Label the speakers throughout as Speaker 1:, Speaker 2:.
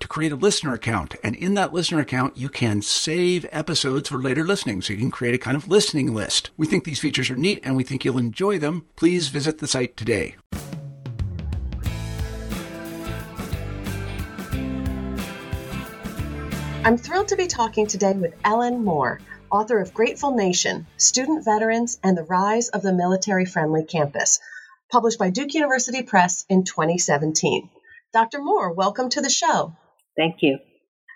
Speaker 1: to create a listener account. And in that listener account, you can save episodes for later listening. So you can create a kind of listening list. We think these features are neat and we think you'll enjoy them. Please visit the site today.
Speaker 2: I'm thrilled to be talking today with Ellen Moore, author of Grateful Nation Student Veterans and the Rise of the Military Friendly Campus, published by Duke University Press in 2017. Dr. Moore, welcome to the show.
Speaker 3: Thank you.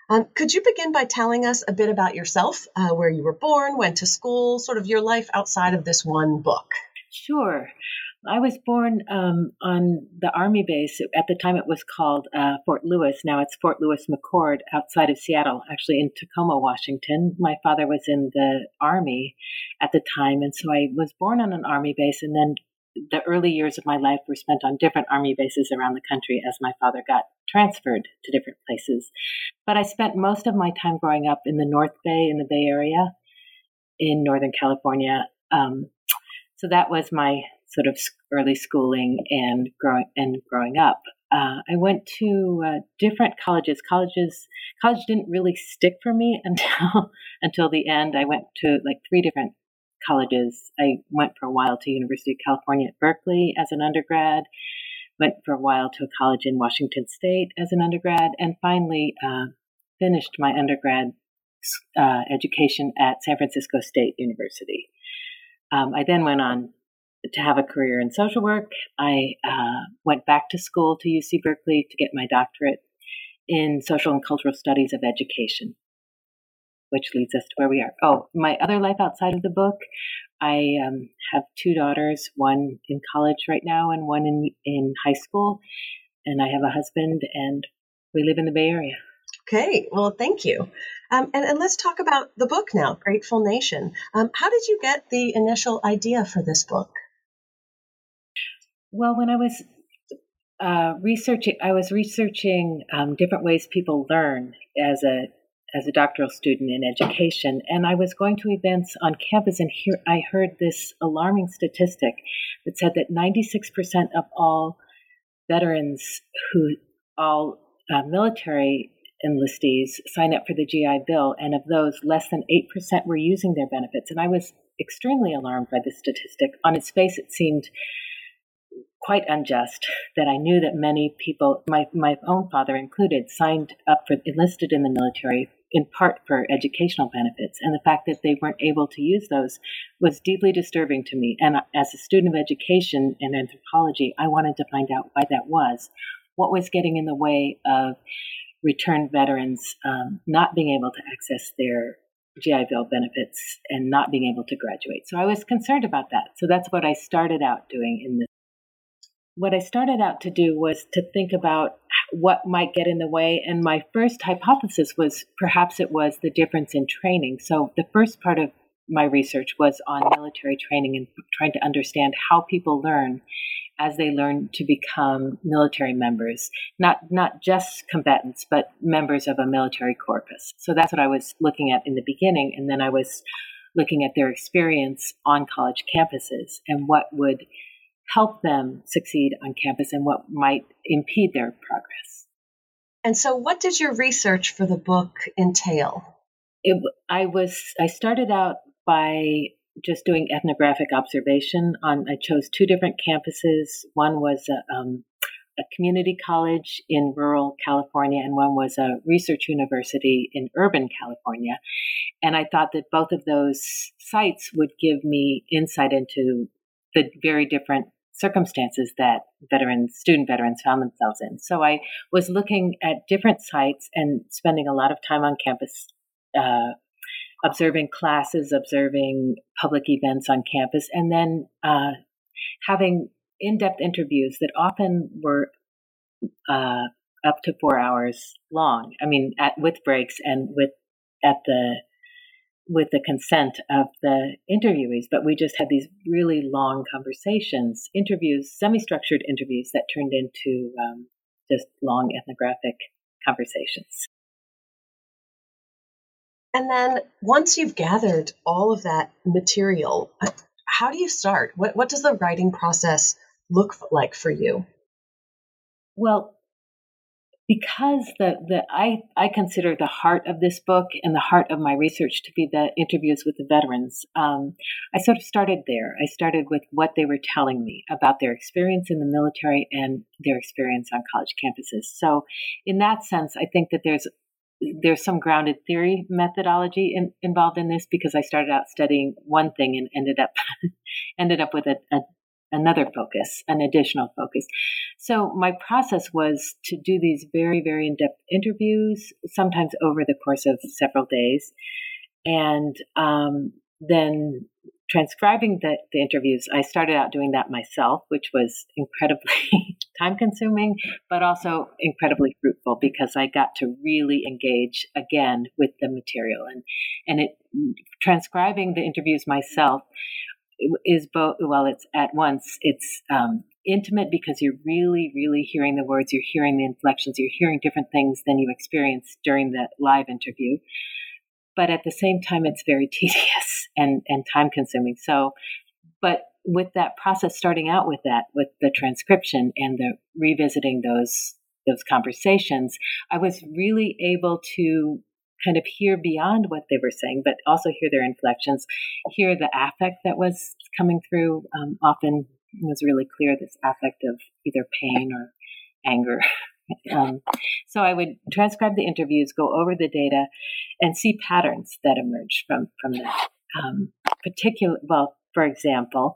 Speaker 2: Um, could you begin by telling us a bit about yourself, uh, where you were born, went to school, sort of your life outside of this one book?
Speaker 3: Sure. I was born um, on the Army base. At the time, it was called uh, Fort Lewis. Now it's Fort Lewis McChord outside of Seattle, actually in Tacoma, Washington. My father was in the Army at the time, and so I was born on an Army base and then the early years of my life were spent on different army bases around the country as my father got transferred to different places. But I spent most of my time growing up in the North Bay, in the Bay Area, in Northern California. Um, so that was my sort of early schooling and growing and growing up. Uh, I went to uh, different colleges. Colleges, college didn't really stick for me until until the end. I went to like three different colleges. I went for a while to University of California at Berkeley as an undergrad, went for a while to a college in Washington State as an undergrad, and finally uh, finished my undergrad uh, education at San Francisco State University. Um, I then went on to have a career in social work. I uh, went back to school to UC Berkeley to get my doctorate in social and cultural studies of education which leads us to where we are. Oh, my other life outside of the book, I um, have two daughters, one in college right now and one in, in high school. And I have a husband, and we live in the Bay Area.
Speaker 2: Okay, well, thank you. Um, and, and let's talk about the book now, Grateful Nation. Um, how did you get the initial idea for this book?
Speaker 3: Well, when I was uh, researching, I was researching um, different ways people learn as a as a doctoral student in education, and I was going to events on campus, and here I heard this alarming statistic that said that 96% of all veterans who, all uh, military enlistees, sign up for the GI Bill, and of those, less than 8% were using their benefits. And I was extremely alarmed by this statistic. On its face, it seemed quite unjust that I knew that many people, my, my own father included, signed up for enlisted in the military in part for educational benefits. And the fact that they weren't able to use those was deeply disturbing to me. And as a student of education and anthropology, I wanted to find out why that was. What was getting in the way of returned veterans um, not being able to access their GI Bill benefits and not being able to graduate. So I was concerned about that. So that's what I started out doing in this what I started out to do was to think about what might get in the way. And my first hypothesis was perhaps it was the difference in training. So the first part of my research was on military training and trying to understand how people learn as they learn to become military members, not not just combatants, but members of a military corpus. So that's what I was looking at in the beginning, and then I was looking at their experience on college campuses and what would help them succeed on campus and what might impede their progress.
Speaker 2: And so, what did your research for the book entail?
Speaker 3: It, I was I started out by just doing ethnographic observation on. I chose two different campuses. One was a, um, a community college in rural California, and one was a research university in urban California. And I thought that both of those sites would give me insight into the very different circumstances that veterans, student veterans found themselves in. So I was looking at different sites and spending a lot of time on campus, uh, observing classes, observing public events on campus, and then uh, having in-depth interviews that often were uh, up to four hours long. I mean, at, with breaks and with at the with the consent of the interviewees, but we just had these really long conversations, interviews, semi-structured interviews that turned into um, just long ethnographic conversations.
Speaker 2: And then once you've gathered all of that material, how do you start? What, what does the writing process look like for you?
Speaker 3: Well, because the, the I, I consider the heart of this book and the heart of my research to be the interviews with the veterans, um, I sort of started there. I started with what they were telling me about their experience in the military and their experience on college campuses. So, in that sense, I think that there's there's some grounded theory methodology in, involved in this because I started out studying one thing and ended up ended up with a, a another focus, an additional focus. So my process was to do these very, very in-depth interviews, sometimes over the course of several days, and um, then transcribing the, the interviews. I started out doing that myself, which was incredibly time consuming, but also incredibly fruitful because I got to really engage again with the material and and it transcribing the interviews myself is both well it's at once it's um, intimate because you're really really hearing the words you're hearing the inflections you're hearing different things than you experienced during the live interview. But at the same time it's very tedious and and time consuming so but with that process starting out with that with the transcription and the revisiting those those conversations i was really able to kind of hear beyond what they were saying, but also hear their inflections, hear the affect that was coming through. Um, often was really clear this affect of either pain or anger. um, so I would transcribe the interviews, go over the data, and see patterns that emerge from from that. Um, particular, well, for example,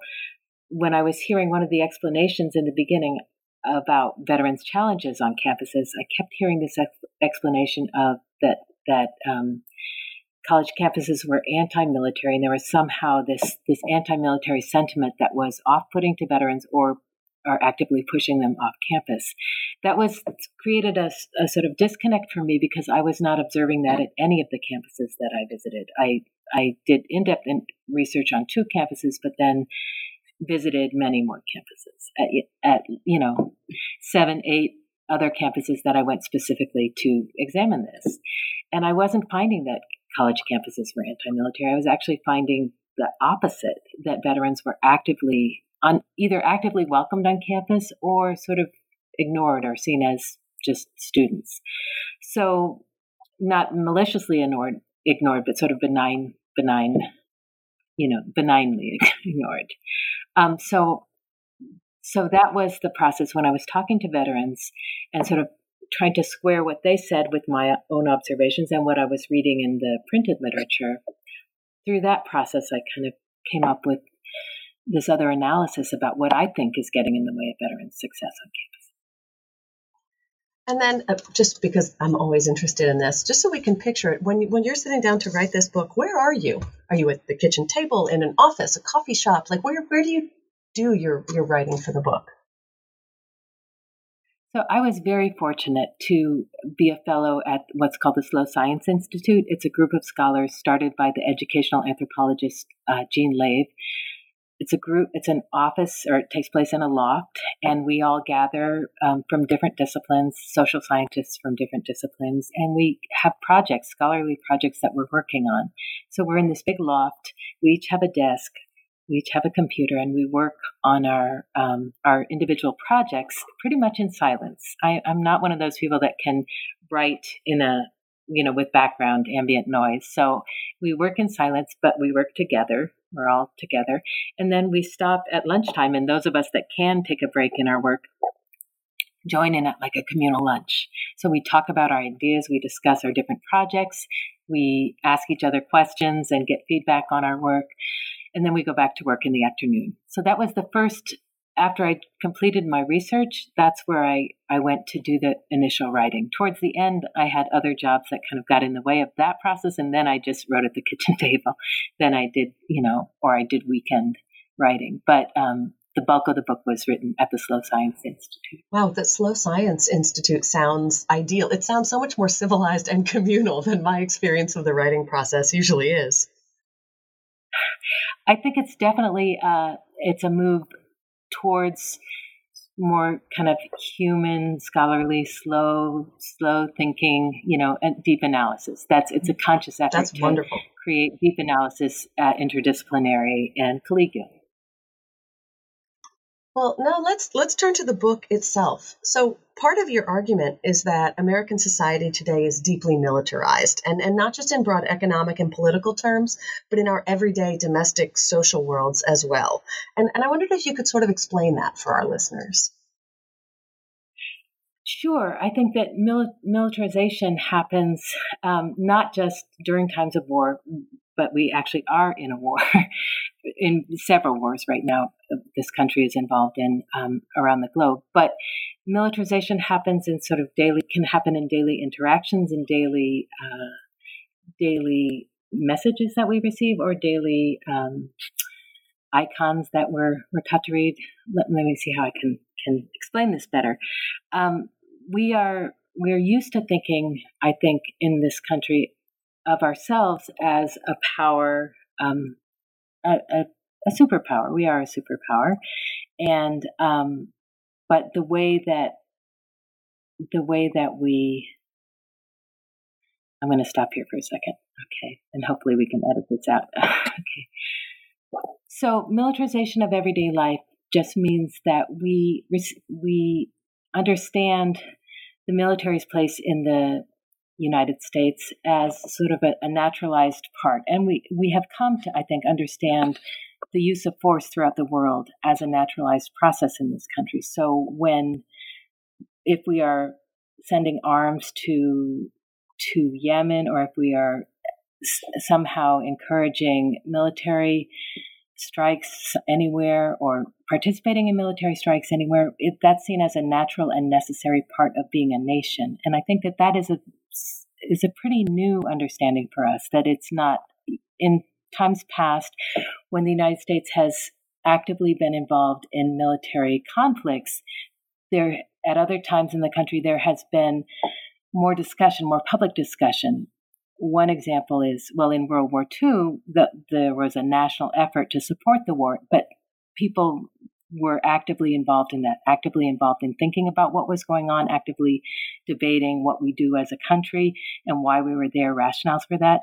Speaker 3: when I was hearing one of the explanations in the beginning about veterans' challenges on campuses, I kept hearing this ex- explanation of that that um, college campuses were anti-military, and there was somehow this this anti-military sentiment that was off-putting to veterans or are actively pushing them off campus. That was created a, a, sort of disconnect for me because I was not observing that at any of the campuses that I visited. I I did in-depth in research on two campuses, but then visited many more campuses at, at you know seven, eight other campuses that I went specifically to examine this. And I wasn't finding that college campuses were anti military. I was actually finding the opposite that veterans were actively, on, either actively welcomed on campus or sort of ignored or seen as just students. So, not maliciously ignored, ignored but sort of benign, benign, you know, benignly ignored. Um, so, so that was the process when I was talking to veterans and sort of trying to square what they said with my own observations and what I was reading in the printed literature. Through that process, I kind of came up with this other analysis about what I think is getting in the way of veterans' success on
Speaker 2: campus. And then, uh, just because I'm always interested in this, just so we can picture it, when when you're sitting down to write this book, where are you? Are you at the kitchen table, in an office, a coffee shop? Like, where where do you do your your writing for the book?
Speaker 3: So I was very fortunate to be a fellow at what's called the Slow Science Institute. It's a group of scholars started by the educational anthropologist uh, Jean Lave. It's a group, it's an office, or it takes place in a loft, and we all gather um, from different disciplines, social scientists from different disciplines, and we have projects, scholarly projects that we're working on. So we're in this big loft. We each have a desk. We each have a computer and we work on our um, our individual projects pretty much in silence. I, I'm not one of those people that can write in a you know with background ambient noise. So we work in silence, but we work together. We're all together, and then we stop at lunchtime. And those of us that can take a break in our work join in at like a communal lunch. So we talk about our ideas, we discuss our different projects, we ask each other questions and get feedback on our work and then we go back to work in the afternoon. So that was the first after I completed my research, that's where I, I went to do the initial writing. Towards the end, I had other jobs that kind of got in the way of that process, and then I just wrote at the kitchen table. Then I did, you know, or I did weekend writing. But um, the bulk of the book was written at the Slow Science Institute.
Speaker 2: Wow, the Slow Science Institute sounds ideal. It sounds so much more civilized and communal than my experience of the writing process usually is.
Speaker 3: I think it's definitely uh, it's a move towards more kind of human, scholarly, slow, slow thinking, you know, and deep analysis. That's it's a conscious effort
Speaker 2: That's
Speaker 3: to
Speaker 2: wonderful.
Speaker 3: create deep analysis, uh, interdisciplinary and collegial.
Speaker 2: Well, now let's let's turn to the book itself. So, part of your argument is that American society today is deeply militarized, and and not just in broad economic and political terms, but in our everyday domestic social worlds as well. And and I wondered if you could sort of explain that for our listeners.
Speaker 3: Sure. I think that mil- militarization happens um, not just during times of war, but we actually are in a war, in several wars right now. This country is involved in um, around the globe, but militarization happens in sort of daily can happen in daily interactions and daily uh, daily messages that we receive or daily um, icons that we're we're taught to read. Let, let, me see how I can can explain this better. Um, we are we're used to thinking, I think, in this country of ourselves as a power, um, a, a, a, superpower. We are a superpower, and um, but the way that the way that we I'm going to stop here for a second, okay, and hopefully we can edit this out. okay. So militarization of everyday life just means that we we understand the military's place in the United States as sort of a, a, naturalized part. And we, we have come to, I think, understand the use of force throughout the world as a naturalized process in this country. So when, if we are sending arms to, to Yemen or if we are somehow encouraging military strikes anywhere or participating in military strikes anywhere, that's seen as a natural and necessary part of being a nation. And I think that that is a is a pretty new understanding for us that it's not in times past when the United States has actively been involved in military conflicts there at other times in the country there has been more discussion more public discussion. One example is well in world war ii the, there was a national effort to support the war but people were actively involved in that, actively involved in thinking about what was going on, actively debating what we do as a country and why we were there, rationales for that.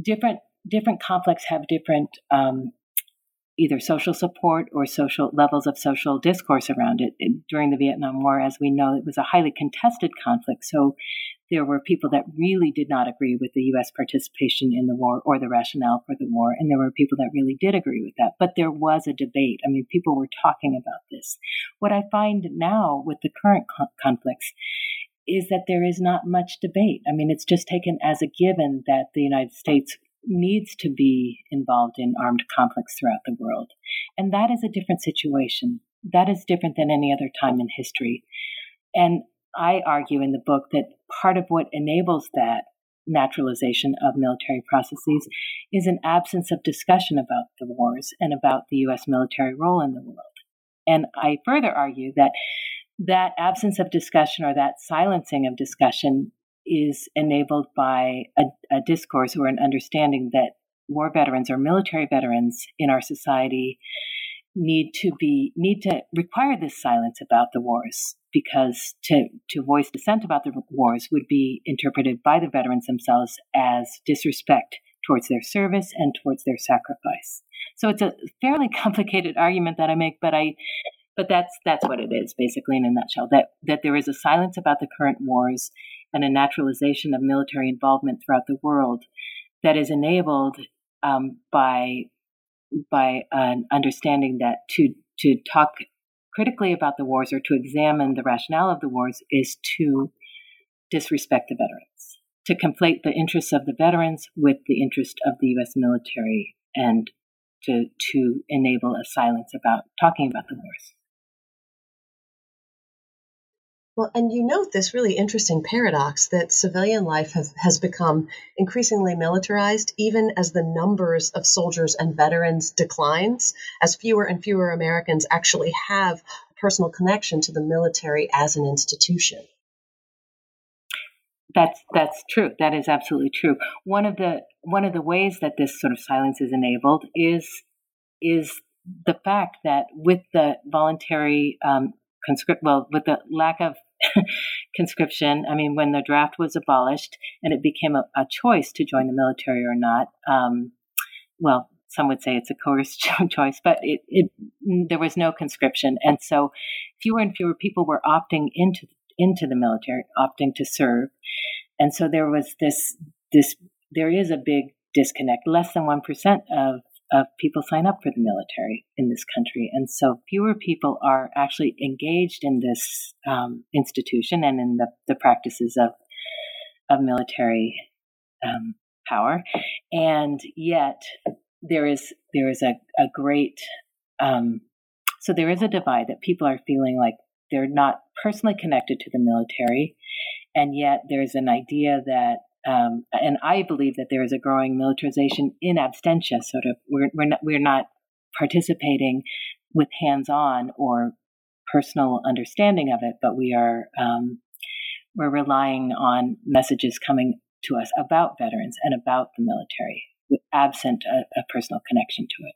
Speaker 3: Different different conflicts have different um, either social support or social levels of social discourse around it. During the Vietnam War, as we know, it was a highly contested conflict. So there were people that really did not agree with the U.S. participation in the war or the rationale for the war, and there were people that really did agree with that. But there was a debate. I mean, people were talking about this. What I find now with the current conflicts is that there is not much debate. I mean, it's just taken as a given that the United States needs to be involved in armed conflicts throughout the world. And that is a different situation. That is different than any other time in history. And I argue in the book that part of what enables that naturalization of military processes is an absence of discussion about the wars and about the U.S. military role in the world. And I further argue that that absence of discussion or that silencing of discussion is enabled by a, a discourse or an understanding that war veterans or military veterans in our society need to be need to require this silence about the wars because to to voice dissent about the wars would be interpreted by the veterans themselves as disrespect towards their service and towards their sacrifice. So it's a fairly complicated argument that I make, but I but that's that's what it is basically in a nutshell that that there is a silence about the current wars and a naturalization of military involvement throughout the world that is enabled um, by by an understanding that to to talk critically about the wars or to examine the rationale of the wars is to disrespect the veterans, to conflate the interests of the veterans with the interest of the U.S. military, and to to enable a silence about talking about the wars.
Speaker 2: Well, and you note this really interesting paradox that civilian life have, has become increasingly militarized, even as the numbers of soldiers and veterans declines, as fewer and fewer Americans actually have a personal connection to the military as an institution.
Speaker 3: That's that's true. That is absolutely true. One of the one of the ways that this sort of silence is enabled is is the fact that with the voluntary um, conscript well with the lack of conscription i mean when the draft was abolished and it became a, a choice to join the military or not um, well some would say it's a coerced choice but it, it there was no conscription. And so fewer and fewer people were opting into into the military opting to serve. And so there was this this there is a big disconnect. Less than 1% of of people sign up for the military in this country. And so fewer people are actually engaged in this um, institution and in the, the practices of, of military um, power. And yet there is, there is a, a great, um, so there is a divide that people are feeling like they're not personally connected to the military. And yet there's an idea that um, and I believe that there is a growing militarization in absentia. Sort of, we're we're not, we're not participating with hands-on or personal understanding of it, but we are um, we're relying on messages coming to us about veterans and about the military, with absent a, a personal connection to it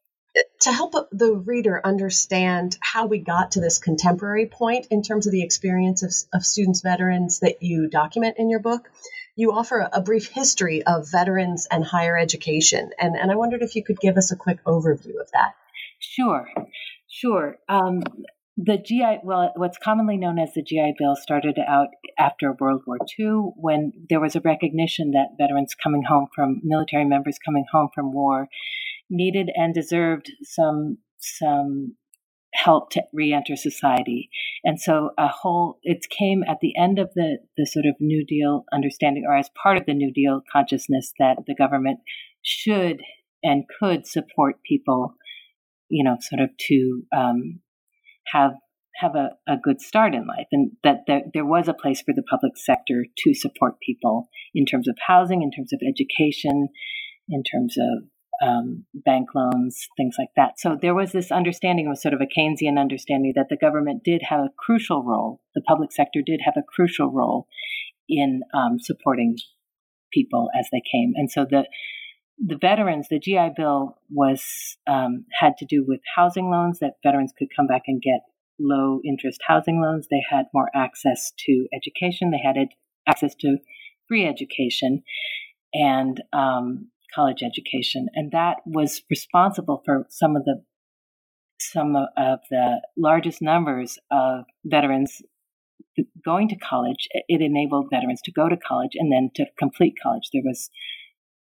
Speaker 2: to help the reader understand how we got to this contemporary point in terms of the experience of, of students, veterans that you document in your book, you offer a brief history of veterans and higher education. And, and I wondered if you could give us a quick overview of that.
Speaker 3: Sure, sure. Um, the GI, well, what's commonly known as the GI Bill started out after World War II when there was a recognition that veterans coming home from military members coming home from war needed and deserved some some help to re-enter society. And so a whole, it came at the end of the, the sort of New Deal understanding or as part of the New Deal consciousness that the government should and could support people, you know, sort of to um, have have a, a good start in life and that there, there was a place for the public sector to support people in terms of housing, in terms of education, in terms of um, bank loans, things like that. So there was this understanding, was sort of a Keynesian understanding that the government did have a crucial role, the public sector did have a crucial role in um, supporting people as they came. And so the the veterans, the GI Bill was um, had to do with housing loans that veterans could come back and get low interest housing loans. They had more access to education. They had ed- access to free education, and um, college education, and that was responsible for some of the some of the largest numbers of veterans going to college. It enabled veterans to go to college and then to complete college. There was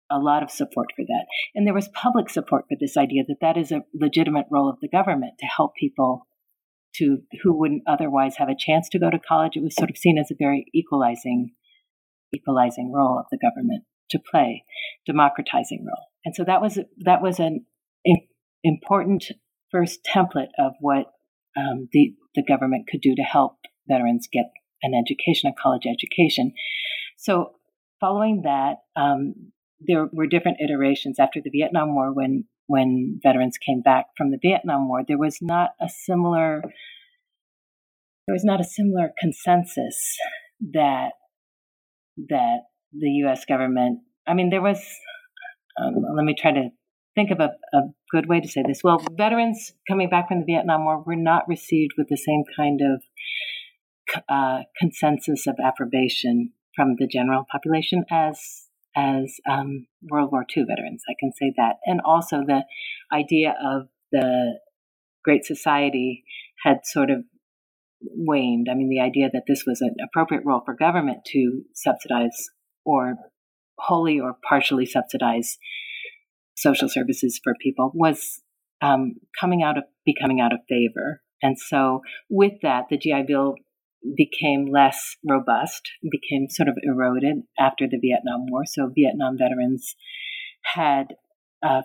Speaker 3: a lot of support for that, and there was public support for this idea that that is a legitimate role of the government to help people to who wouldn't otherwise have a chance to go to college. It was sort of seen as a very equalizing equalizing role of the government to play, democratizing role. And so that was that was an important first template of what um, the the government could do to help veterans get an education, a college education. So following that, um, there were different iterations after the Vietnam War when when veterans came back from the Vietnam War. There was not a similar there was not a similar consensus that that the U.S. government. I mean, there was. Um, let me try to think of a, a, good way to say this. Well, veterans coming back from the Vietnam War were not received with the same kind of uh, consensus of approbation from the general population as as um, World War II veterans. I can say that, and also the idea of the Great Society had sort of waned. I mean, the idea that this was an appropriate role for government to subsidize or wholly or partially subsidize social services for people was um, coming out of becoming out of favor. And so, with that, the GI Bill became less robust, became sort of eroded after the Vietnam War. So, Vietnam veterans had uh,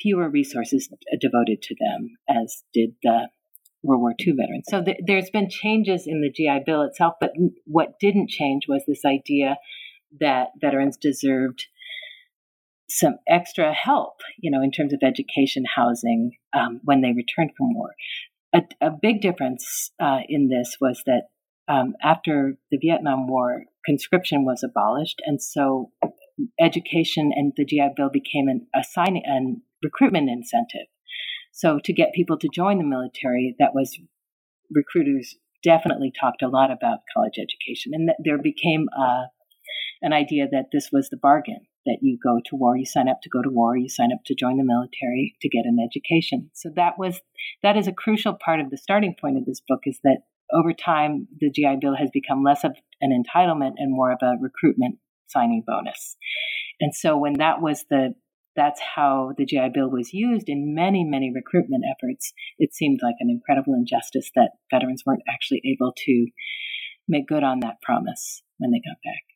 Speaker 3: fewer resources devoted to them, as did the World War II veterans. So, th- there's been changes in the GI Bill itself, but what didn't change was this idea that veterans deserved some extra help, you know, in terms of education, housing, um, when they returned from war. A, a big difference uh, in this was that um, after the Vietnam War, conscription was abolished, and so education and the GI Bill became an assigning and recruitment incentive. So to get people to join the military, that was recruiters definitely talked a lot about college education, and there became a, an idea that this was the bargain that you go to war, you sign up to go to war, you sign up to join the military to get an education. So that was that is a crucial part of the starting point of this book is that over time the GI Bill has become less of an entitlement and more of a recruitment signing bonus. And so when that was the that's how the GI Bill was used in many, many recruitment efforts. It seemed like an incredible injustice that veterans weren't actually able to make good on that promise when they got back.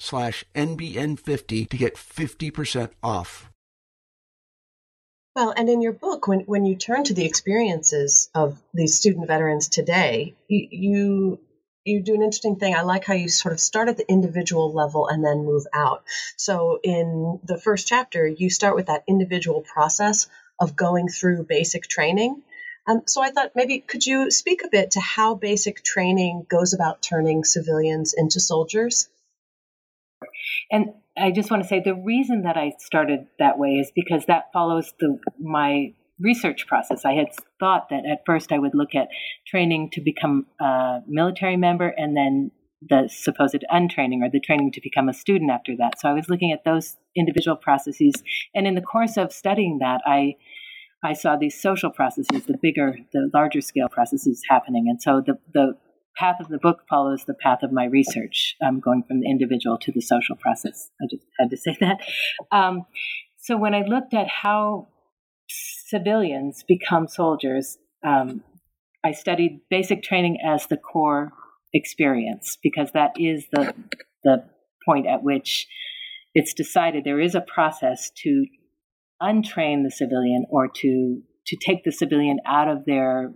Speaker 1: slash NBN50 to get 50% off.
Speaker 2: Well, and in your book, when, when you turn to the experiences of these student veterans today, you, you you do an interesting thing. I like how you sort of start at the individual level and then move out. So in the first chapter, you start with that individual process of going through basic training. Um, so I thought maybe could you speak a bit to how basic training goes about turning civilians into soldiers?
Speaker 3: And I just want to say the reason that I started that way is because that follows the my research process. I had thought that at first I would look at training to become a military member and then the supposed untraining or the training to become a student after that. So I was looking at those individual processes and in the course of studying that I I saw these social processes, the bigger, the larger scale processes happening. And so the, the path of the book follows the path of my research, um, going from the individual to the social process. I just had to say that. Um, so when I looked at how civilians become soldiers, um, I studied basic training as the core experience because that is the the point at which it's decided there is a process to untrain the civilian or to to take the civilian out of their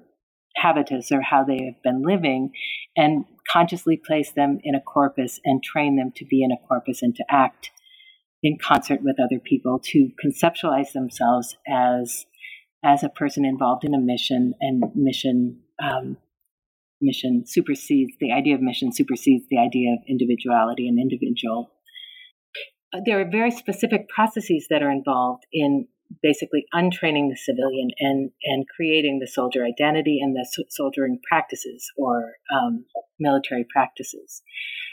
Speaker 3: habitus or how they have been living and consciously place them in a corpus and train them to be in a corpus and to act in concert with other people to conceptualize themselves as as a person involved in a mission and mission um, mission supersedes the idea of mission supersedes the idea of individuality and individual. There are very specific processes that are involved in basically untraining the civilian and and creating the soldier identity and the soldiering practices or um, military practices.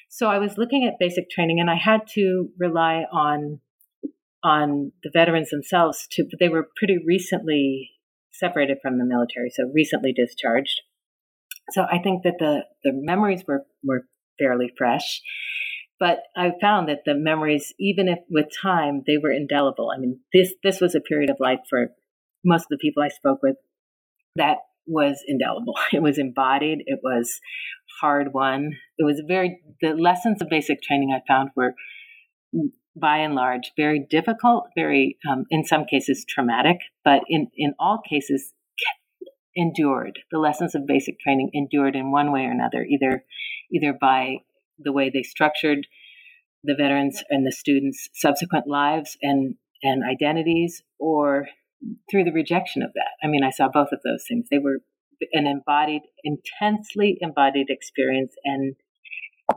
Speaker 3: So I was looking at basic training, and I had to rely on on the veterans themselves. To But they were pretty recently separated from the military, so recently discharged. So I think that the the memories were were fairly fresh. But I found that the memories, even if with time, they were indelible. I mean, this this was a period of life for most of the people I spoke with that was indelible. It was embodied. It was hard won. It was very the lessons of basic training I found were by and large very difficult, very um, in some cases traumatic, but in in all cases endured. The lessons of basic training endured in one way or another, either either by the way they structured the veterans and the students' subsequent lives and and identities, or through the rejection of that. I mean, I saw both of those things. They were an embodied, intensely embodied experience and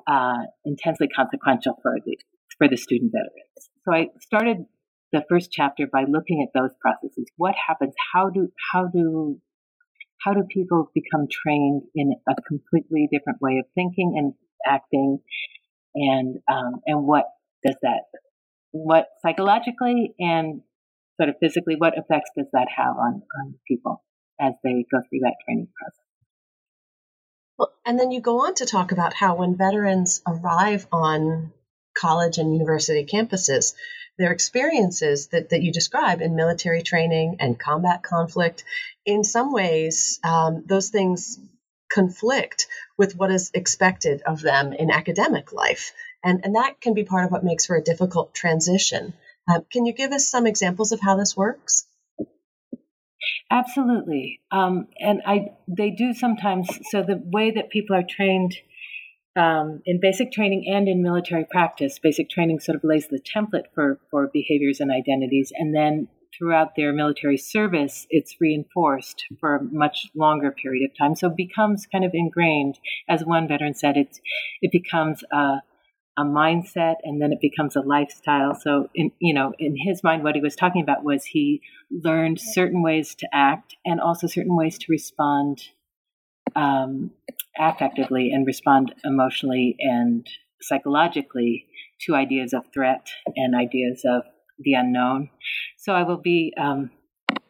Speaker 3: uh, intensely consequential for the for the student veterans. So I started the first chapter by looking at those processes. What happens? How do how do how do people become trained in a completely different way of thinking and acting, and um, and what does that what psychologically and sort of physically what effects does that have on on people as they go through that training process?
Speaker 2: Well, and then you go on to talk about how when veterans arrive on college and university campuses, their experiences that, that you describe in military training and combat conflict, in some ways, um, those things conflict with what is expected of them in academic life. And, and that can be part of what makes for a difficult transition. Uh, can you give us some examples of how this works?
Speaker 3: Absolutely. Um, and I, they do sometimes. So the way that people are trained um, in basic training and in military practice, basic training sort of lays the template for, for behaviors and identities. And then throughout their military service, it's reinforced for a much longer period of time. So it becomes kind of ingrained. As one veteran said, it's, it becomes a, a mindset and then it becomes a lifestyle. So, in, you know, in his mind, what he was talking about was he learned certain ways to act and also certain ways to respond um, affectively and respond emotionally and psychologically to ideas of threat and ideas of the unknown. So I will be um,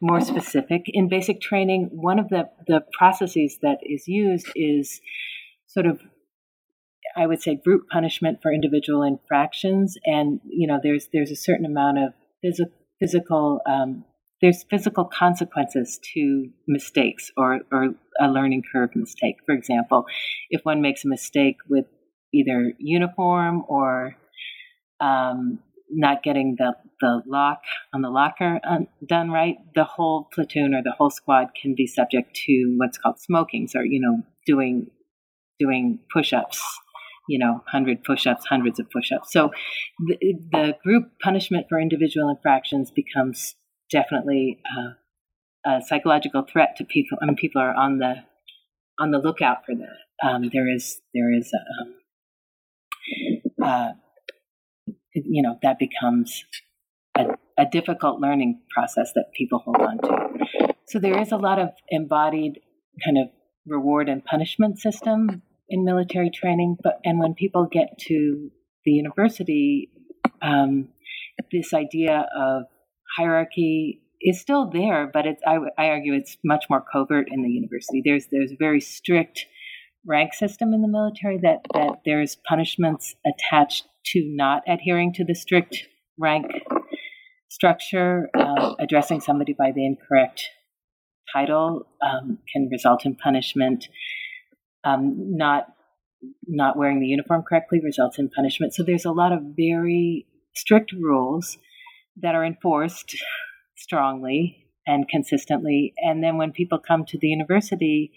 Speaker 3: more specific. In basic training, one of the, the processes that is used is sort of I would say group punishment for individual infractions, and you know there's there's a certain amount of physical physical um, there's physical consequences to mistakes or, or a learning curve mistake. For example, if one makes a mistake with either uniform or um, not getting the, the lock on the locker um, done right, the whole platoon or the whole squad can be subject to what's called smoking, or you know, doing doing push-ups you know, 100 push ups, hundreds of push ups. So the, the, group punishment for individual infractions becomes definitely uh, a psychological threat to people. I mean, people are on the on the lookout for that. Um, there is there is a, um, uh, you know that becomes a, a difficult learning process that people hold on to. So there is a lot of embodied kind of reward and punishment system in military training, but and when people get to the university, um, this idea of hierarchy is still there, but it's I, I argue it's much more covert in the university. There's there's a very strict rank system in the military that that there's punishments attached to not adhering to the strict rank structure. Uh, addressing somebody by the incorrect title um, can result in punishment um, not not wearing the uniform correctly results in punishment. So there's a lot of very strict rules that are enforced strongly and consistently. And then when people come to the university,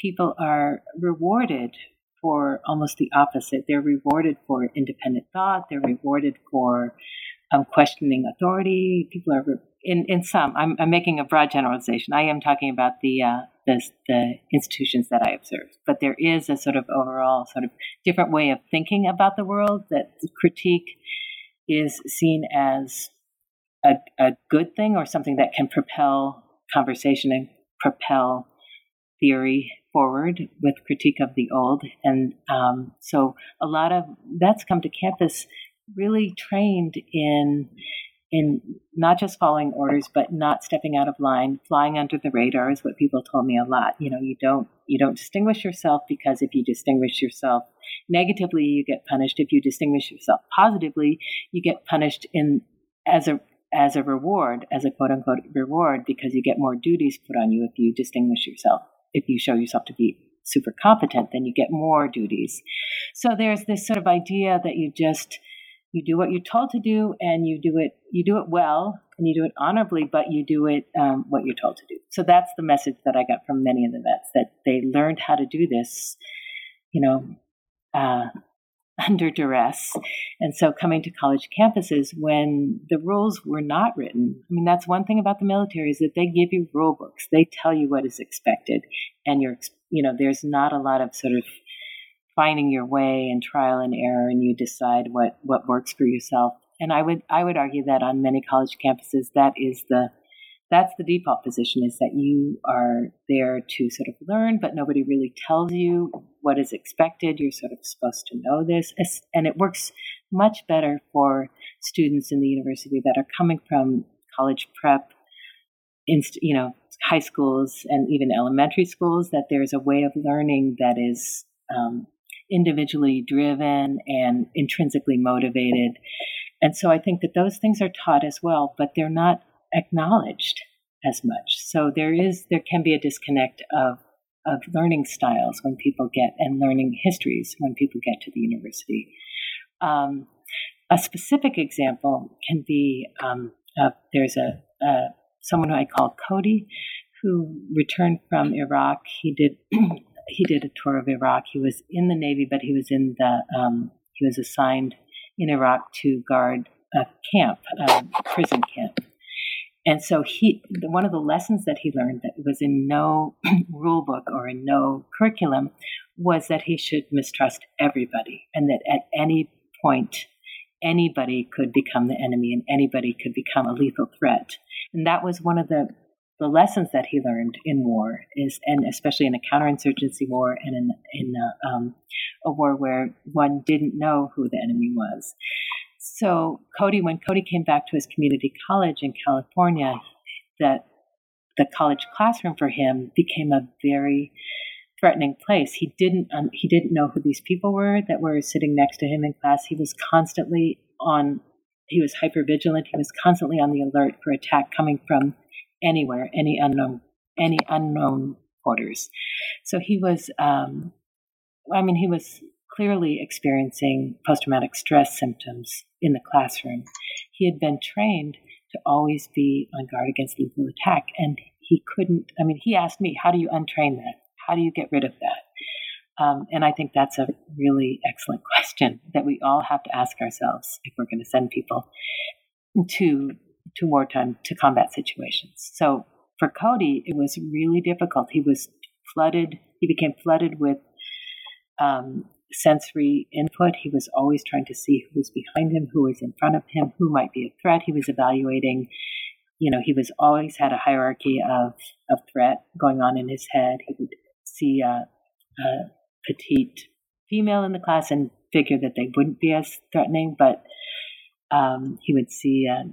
Speaker 3: people are rewarded for almost the opposite. They're rewarded for independent thought. They're rewarded for um, questioning authority. People are in in some. I'm, I'm, making a broad generalization. I am talking about the uh, the, the institutions that I observe. But there is a sort of overall sort of different way of thinking about the world that critique is seen as a, a good thing or something that can propel conversation and propel theory forward with critique of the old. And um, so a lot of that's come to campus really trained in in not just following orders but not stepping out of line flying under the radar is what people told me a lot. You know you don't you don't distinguish yourself because if you distinguish yourself negatively you get punished. If you distinguish yourself positively you get punished in as a as a reward as a quote unquote reward because you get more duties put on you if you distinguish yourself if you show yourself to be super competent then you get more duties. So there's this sort of idea that you just you do what you're told to do and you do it you do it well and you do it honorably but you do it um, what you're told to do. So that's the message that i got from many of the vets that they learned how to do this you know uh, under duress. And so coming to college campuses when the rules were not written i mean that's one thing about the military is that they give you rule books. They tell you what is expected and you're you know there's not a lot of sort of finding your way and trial and error and you decide what what works for yourself. And i would i would argue that on many college campuses that is the that's the default position is that you are there to sort of learn but nobody really tells you what is expected you're sort of supposed to know this and it works much better for students in the university that are coming from college prep inst- you know high schools and even elementary schools that there's a way of learning that is um, individually driven and intrinsically motivated. And so I think that those things are taught as well, but they're not acknowledged as much. So there is there can be a disconnect of of learning styles when people get and learning histories when people get to the university. Um, a specific example can be um, uh, there's a, someone who I call Cody who returned from Iraq. He did he did a tour of Iraq. He was in the Navy, but he was in the um, he was assigned in Iraq to guard a camp, a prison camp. And so he, one of the lessons that he learned that was in no rule book or in no curriculum was that he should mistrust everybody and that at any point anybody could become the enemy and anybody could become a lethal threat. And that was one of the the lessons that he learned in war is, and especially in a counterinsurgency war and in, in a, um, a war where one didn't know who the enemy was. So Cody, when Cody came back to his community college in California, that the college classroom for him became a very threatening place. He didn't um, he didn't know who these people were that were sitting next to him in class. He was constantly on. He was hyper vigilant. He was constantly on the alert for attack coming from anywhere, any unknown, any unknown quarters. So he was, um, I mean, he was clearly experiencing post traumatic stress symptoms in the classroom. He had been trained to always be on guard against lethal attack, and he couldn't. I mean, he asked me, "How do you untrain that? How do you get rid of that?" Um, and I think that's a really excellent question that we all have to ask ourselves if we're going to send people to to wartime to combat situations. So for Cody, it was really difficult. He was flooded. He became flooded with um, sensory input. He was always trying to see who was behind him, who was in front of him, who might be a threat. He was evaluating. You know, he was always had a hierarchy of of threat going on in his head. He would see a, a petite female in the class and figure that they wouldn't be as threatening, but um, he would see a,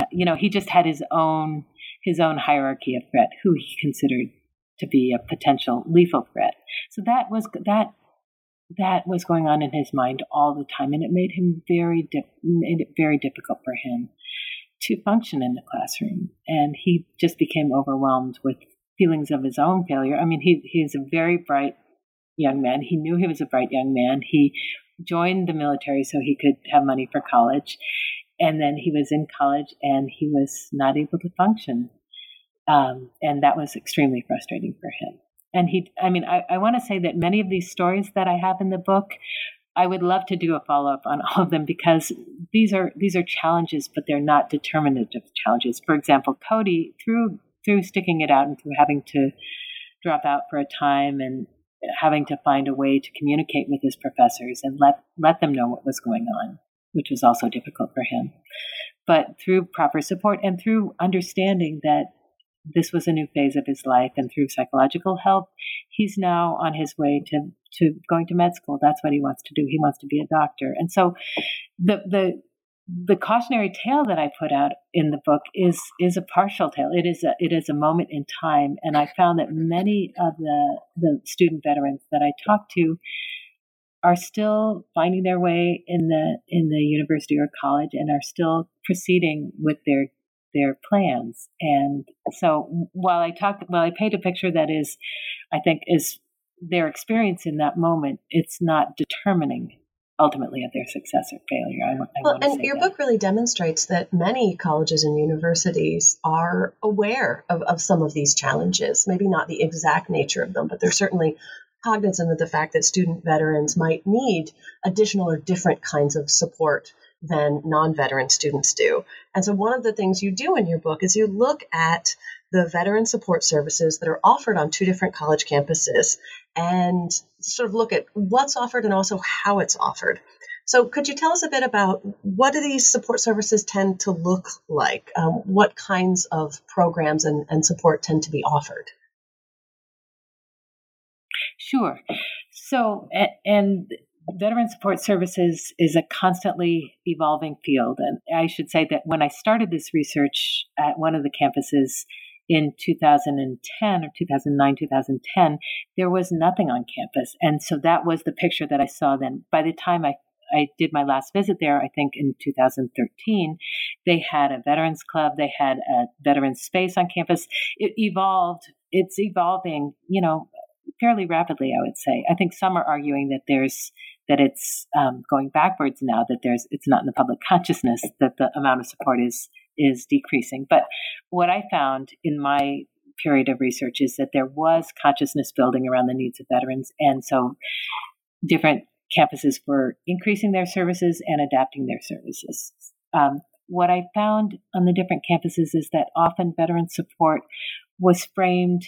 Speaker 3: uh, you know, he just had his own his own hierarchy of threat, who he considered to be a potential lethal threat. So that was that that was going on in his mind all the time, and it made him very made it very difficult for him to function in the classroom. And he just became overwhelmed with feelings of his own failure. I mean, he he's a very bright young man. He knew he was a bright young man. He joined the military so he could have money for college. And then he was in college and he was not able to function. Um, and that was extremely frustrating for him. And he, I mean, I, I want to say that many of these stories that I have in the book, I would love to do a follow up on all of them because these are these are challenges, but they're not determinative challenges. For example, Cody, through through sticking it out and through having to drop out for a time and having to find a way to communicate with his professors and let let them know what was going on which was also difficult for him. But through proper support and through understanding that this was a new phase of his life and through psychological help, he's now on his way to, to going to med school. That's what he wants to do. He wants to be a doctor. And so the, the, the cautionary tale that I put out in the book is is a partial tale. It is a it is a moment in time, and I found that many of the the student veterans that I talked to are still finding their way in the in the university or college and are still proceeding with their their plans. And so while I talk while I paint a picture that is I think is their experience in that moment, it's not determining ultimately of their success or failure. I, I
Speaker 2: well, and your that. book really demonstrates that many colleges and universities are aware of, of some of these challenges. Maybe not the exact nature of them, but they're certainly cognizant of the fact that student veterans might need additional or different kinds of support than non veteran students do. And so, one of the things you do in your book is you look at the veteran support services that are offered on two different college campuses and sort of look at what's offered and also how it's offered. So, could you tell us a bit about what do these support services tend to look like? Um, what kinds of programs and, and support tend to be offered?
Speaker 3: Sure. So, and veteran support services is a constantly evolving field. And I should say that when I started this research at one of the campuses in 2010 or 2009, 2010, there was nothing on campus. And so that was the picture that I saw then. By the time I I did my last visit there, I think in 2013, they had a veterans club, they had a veterans space on campus. It evolved, it's evolving, you know, fairly rapidly, I would say. I think some are arguing that there's that it's um, going backwards now, that there's it's not in the public consciousness that the amount of support is is decreasing. But what I found in my period of research is that there was consciousness building around the needs of veterans. And so different campuses were increasing their services and adapting their services. Um, what I found on the different campuses is that often veteran support was framed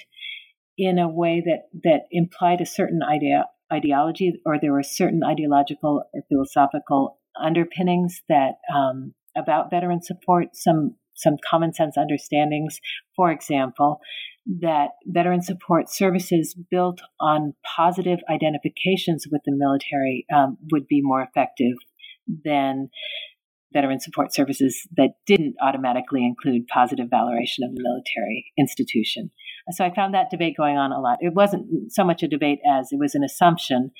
Speaker 3: in a way that, that implied a certain idea, ideology or there were certain ideological or philosophical underpinnings that um, about veteran support, some some common sense understandings. For example, that veteran support services built on positive identifications with the military um, would be more effective than veteran support services that didn't automatically include positive valoration of the military institution. So I found that debate going on a lot. It wasn't so much a debate as it was an assumption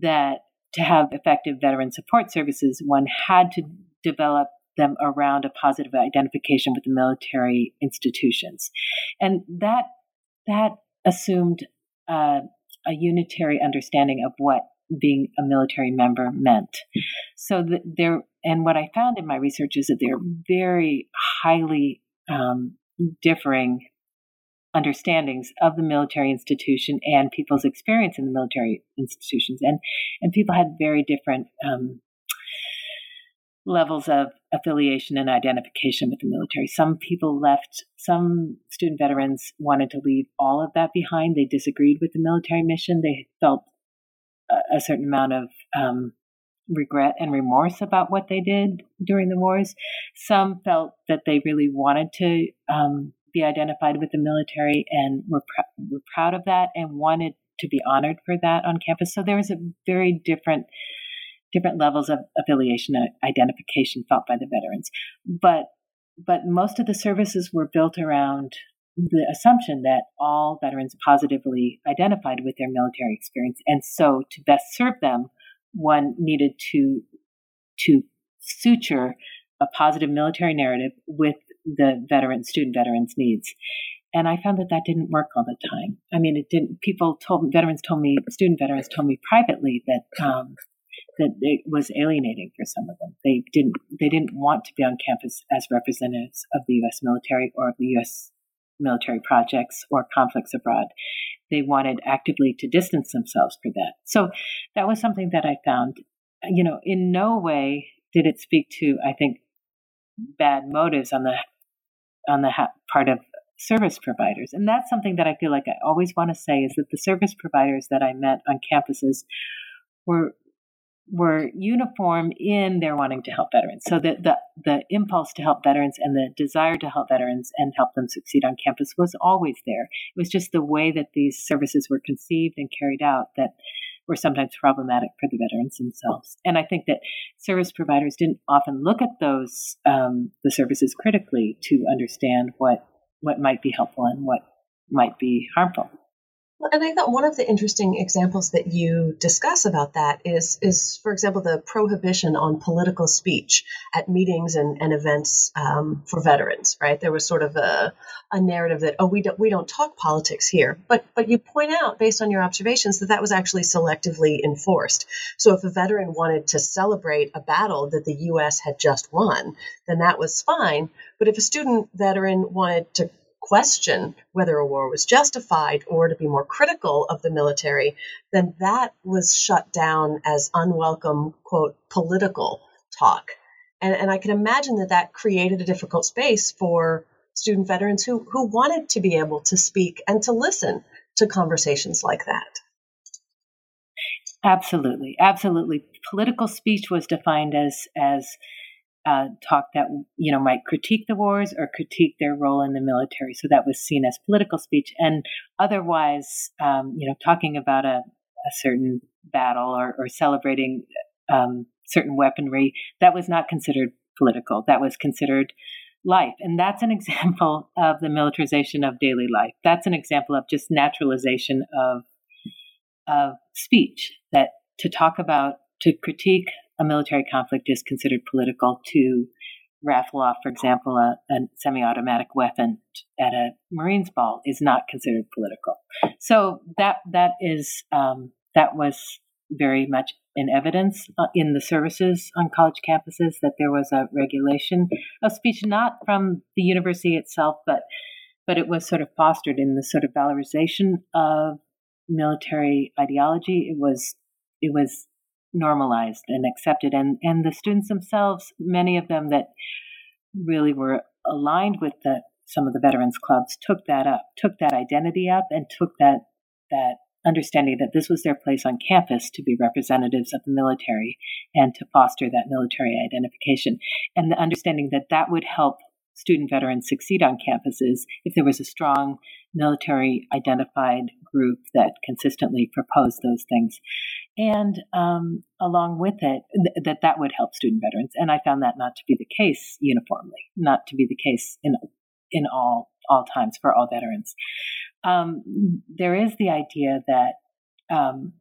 Speaker 3: that to have effective veteran support services, one had to develop them around a positive identification with the military institutions. And that, that assumed uh, a unitary understanding of what being a military member meant. So that there, and what I found in my research is that there are very highly um, differing understandings of the military institution and people's experience in the military institutions, and and people had very different um, levels of affiliation and identification with the military. Some people left, some student veterans wanted to leave all of that behind. They disagreed with the military mission. They felt a, a certain amount of um, regret and remorse about what they did during the wars. Some felt that they really wanted to um, be identified with the military and were, pr- were proud of that and wanted to be honored for that on campus. So there was a very different different levels of affiliation identification felt by the veterans. But but most of the services were built around the assumption that all veterans positively identified with their military experience. And so to best serve them, one needed to to suture a positive military narrative with the veteran student veterans needs. And I found that that didn't work all the time. I mean, it didn't. People told veterans told me, student veterans told me privately that um, that it was alienating for some of them. They didn't they didn't want to be on campus as representatives of the U.S. military or of the U.S. military projects or conflicts abroad. They wanted actively to distance themselves for that. So that was something that I found. You know, in no way did it speak to I think bad motives on the on the ha- part of service providers. And that's something that I feel like I always want to say is that the service providers that I met on campuses were were uniform in their wanting to help veterans. So the, the, the impulse to help veterans and the desire to help veterans and help them succeed on campus was always there. It was just the way that these services were conceived and carried out that were sometimes problematic for the veterans themselves. And I think that service providers didn't often look at those um, the services critically to understand what what might be helpful and what might be harmful.
Speaker 2: And I thought one of the interesting examples that you discuss about that is, is for example, the prohibition on political speech at meetings and, and events um, for veterans. Right, there was sort of a, a narrative that oh, we don't we don't talk politics here, but but you point out based on your observations that that was actually selectively enforced. So if a veteran wanted to celebrate a battle that the U.S. had just won, then that was fine. But if a student veteran wanted to question whether a war was justified or to be more critical of the military, then that was shut down as unwelcome, quote, political talk. And, and I can imagine that that created a difficult space for student veterans who, who wanted to be able to speak and to listen to conversations like that.
Speaker 3: Absolutely, absolutely. Political speech was defined as as uh, talk that you know might critique the wars or critique their role in the military. So that was seen as political speech, and otherwise, um, you know, talking about a, a certain battle or, or celebrating um, certain weaponry that was not considered political. That was considered life, and that's an example of the militarization of daily life. That's an example of just naturalization of of speech. That to talk about to critique a military conflict is considered political to raffle off, for example, a, a semi automatic weapon at a Marines ball is not considered political. So that that is um, that was very much in evidence uh, in the services on college campuses that there was a regulation of speech, not from the university itself, but but it was sort of fostered in the sort of valorization of military ideology. It was it was normalized and accepted. And, and the students themselves, many of them that really were aligned with the, some of the veterans clubs, took that up, took that identity up, and took that that understanding that this was their place on campus to be representatives of the military and to foster that military identification, and the understanding that that would help student veterans succeed on campuses if there was a strong military identified group that consistently proposed those things and um, along with it th- that that would help student veterans. And i found that not to be the case uniformly not to be the case in in all all times for all veterans. Um, there is the idea that um,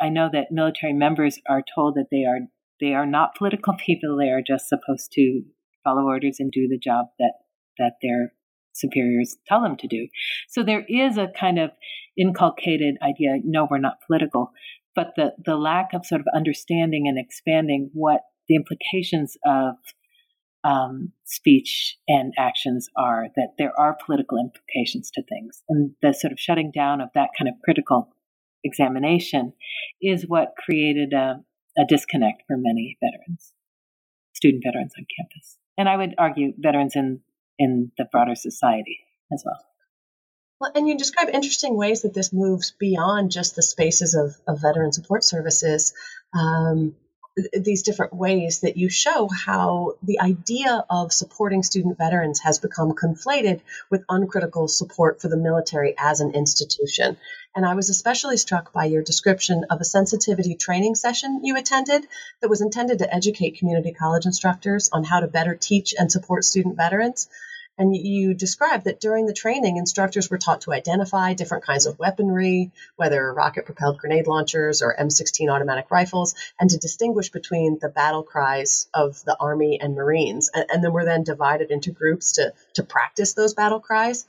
Speaker 3: i know that military members are told that they are they are not political people. They are just supposed to follow orders and do the job that that their superiors tell them to do. So there is a kind of inculcated idea no we're not political but the, the lack of sort of understanding and expanding what the implications of um, speech and actions are, that there are political implications to things. And the sort of shutting down of that kind of critical examination is what created a, a disconnect for many veterans, student veterans on campus. And I would argue veterans in, in the broader society as well.
Speaker 2: Well, and you describe interesting ways that this moves beyond just the spaces of, of veteran support services. Um, these different ways that you show how the idea of supporting student veterans has become conflated with uncritical support for the military as an institution. And I was especially struck by your description of a sensitivity training session you attended that was intended to educate community college instructors on how to better teach and support student veterans. And you described that during the training, instructors were taught to identify different kinds of weaponry, whether rocket propelled grenade launchers or M16 automatic rifles, and to distinguish between the battle cries of the Army and Marines. And, and then were then divided into groups to, to practice those battle cries.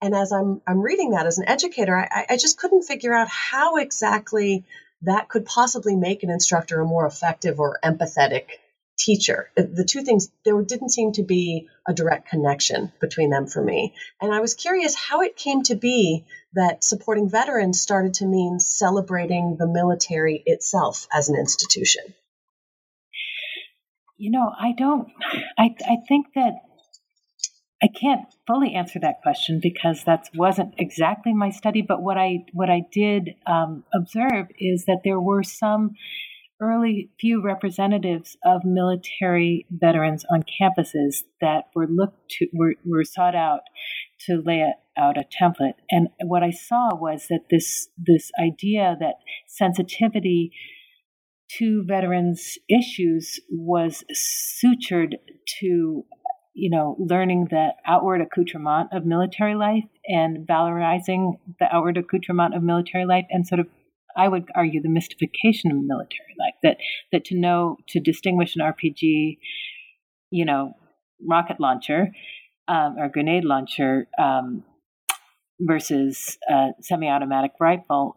Speaker 2: And as I'm, I'm reading that as an educator, I, I just couldn't figure out how exactly that could possibly make an instructor a more effective or empathetic teacher. The two things, there didn't seem to be a direct connection between them for me. And I was curious how it came to be that supporting veterans started to mean celebrating the military itself as an institution.
Speaker 3: You know, I don't, I, I think that I can't fully answer that question because that wasn't exactly my study. But what I what I did um, observe is that there were some early few representatives of military veterans on campuses that were looked to were, were sought out to lay out a template. And what I saw was that this this idea that sensitivity to veterans issues was sutured to you know learning the outward accoutrement of military life and valorizing the outward accoutrement of military life and sort of I would argue the mystification of military life that that to know to distinguish an RPG, you know, rocket launcher um, or grenade launcher um, versus a semi-automatic rifle,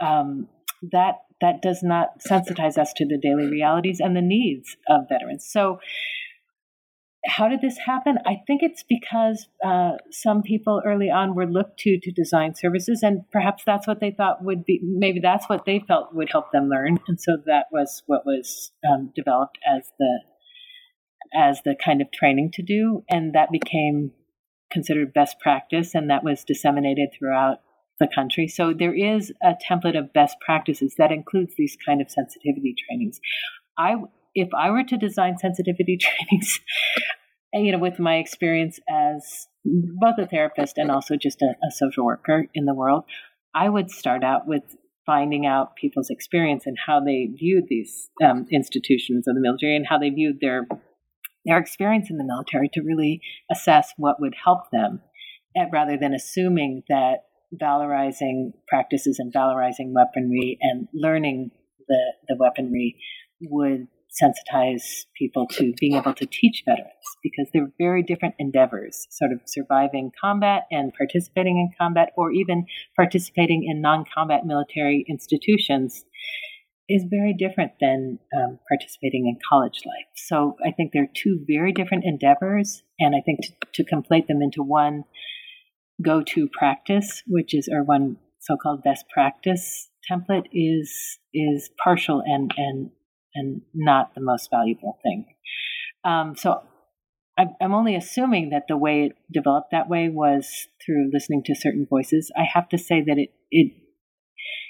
Speaker 3: um, that that does not sensitize us to the daily realities and the needs of veterans. So how did this happen? I think it's because uh, some people early on were looked to to design services, and perhaps that's what they thought would be. Maybe that's what they felt would help them learn, and so that was what was um, developed as the as the kind of training to do, and that became considered best practice, and that was disseminated throughout the country. So there is a template of best practices that includes these kind of sensitivity trainings. I if I were to design sensitivity trainings, you know, with my experience as both a therapist and also just a, a social worker in the world, I would start out with finding out people's experience and how they viewed these um, institutions of the military and how they viewed their their experience in the military to really assess what would help them, eh, rather than assuming that valorizing practices and valorizing weaponry and learning the, the weaponry would sensitize people to being able to teach veterans because they're very different endeavors, sort of surviving combat and participating in combat, or even participating in non combat military institutions. Is very different than um, participating in college life. So I think they're two very different endeavors, and I think to, to conflate them into one go to practice, which is, or one so called best practice template, is is partial and and and not the most valuable thing. Um, so I'm, only assuming that the way it developed that way was through listening to certain voices. I have to say that it it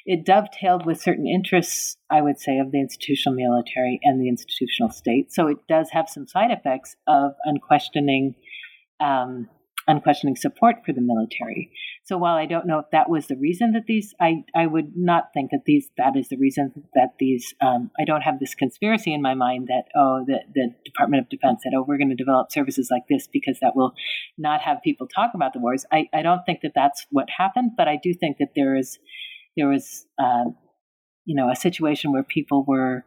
Speaker 3: it dovetailed with certain interests, I would say, of the institutional military and the institutional state. So it does have some side effects of unquestioning um, unquestioning support for the military. So while I don't know if that was the reason that these, I, I would not think that these that is the reason that these. Um, I don't have this conspiracy in my mind that oh the the Department of Defense said oh we're going to develop services like this because that will not have people talk about the wars. I, I don't think that that's what happened, but I do think that there is there was uh, you know a situation where people were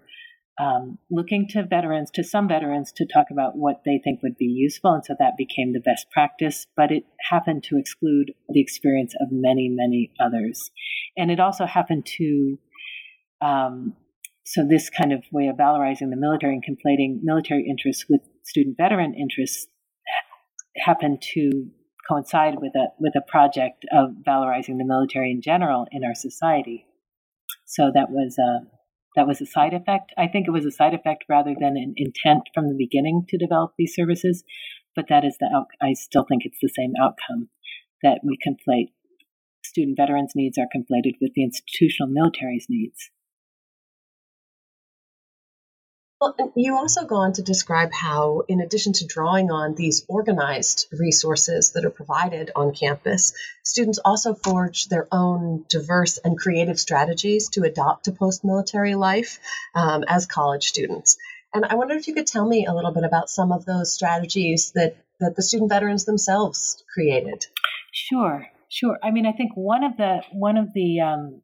Speaker 3: um, looking to veterans, to some veterans, to talk about what they think would be useful. And so that became the best practice, but it happened to exclude the experience of many, many others. And it also happened to, um, so this kind of way of valorizing the military and conflating military interests with student veteran interests happened to coincide with a with a project of valorizing the military in general in our society. So that was uh, that was a side effect. I think it was a side effect rather than an intent from the beginning to develop these services, but that is the out- I still think it's the same outcome that we conflate student veterans' needs are conflated with the institutional military's needs.
Speaker 2: Well, you also go on to describe how, in addition to drawing on these organized resources that are provided on campus, students also forge their own diverse and creative strategies to adopt to post military life um, as college students. And I wonder if you could tell me a little bit about some of those strategies that, that the student veterans themselves created.
Speaker 3: Sure, sure. I mean, I think one of the one of the um,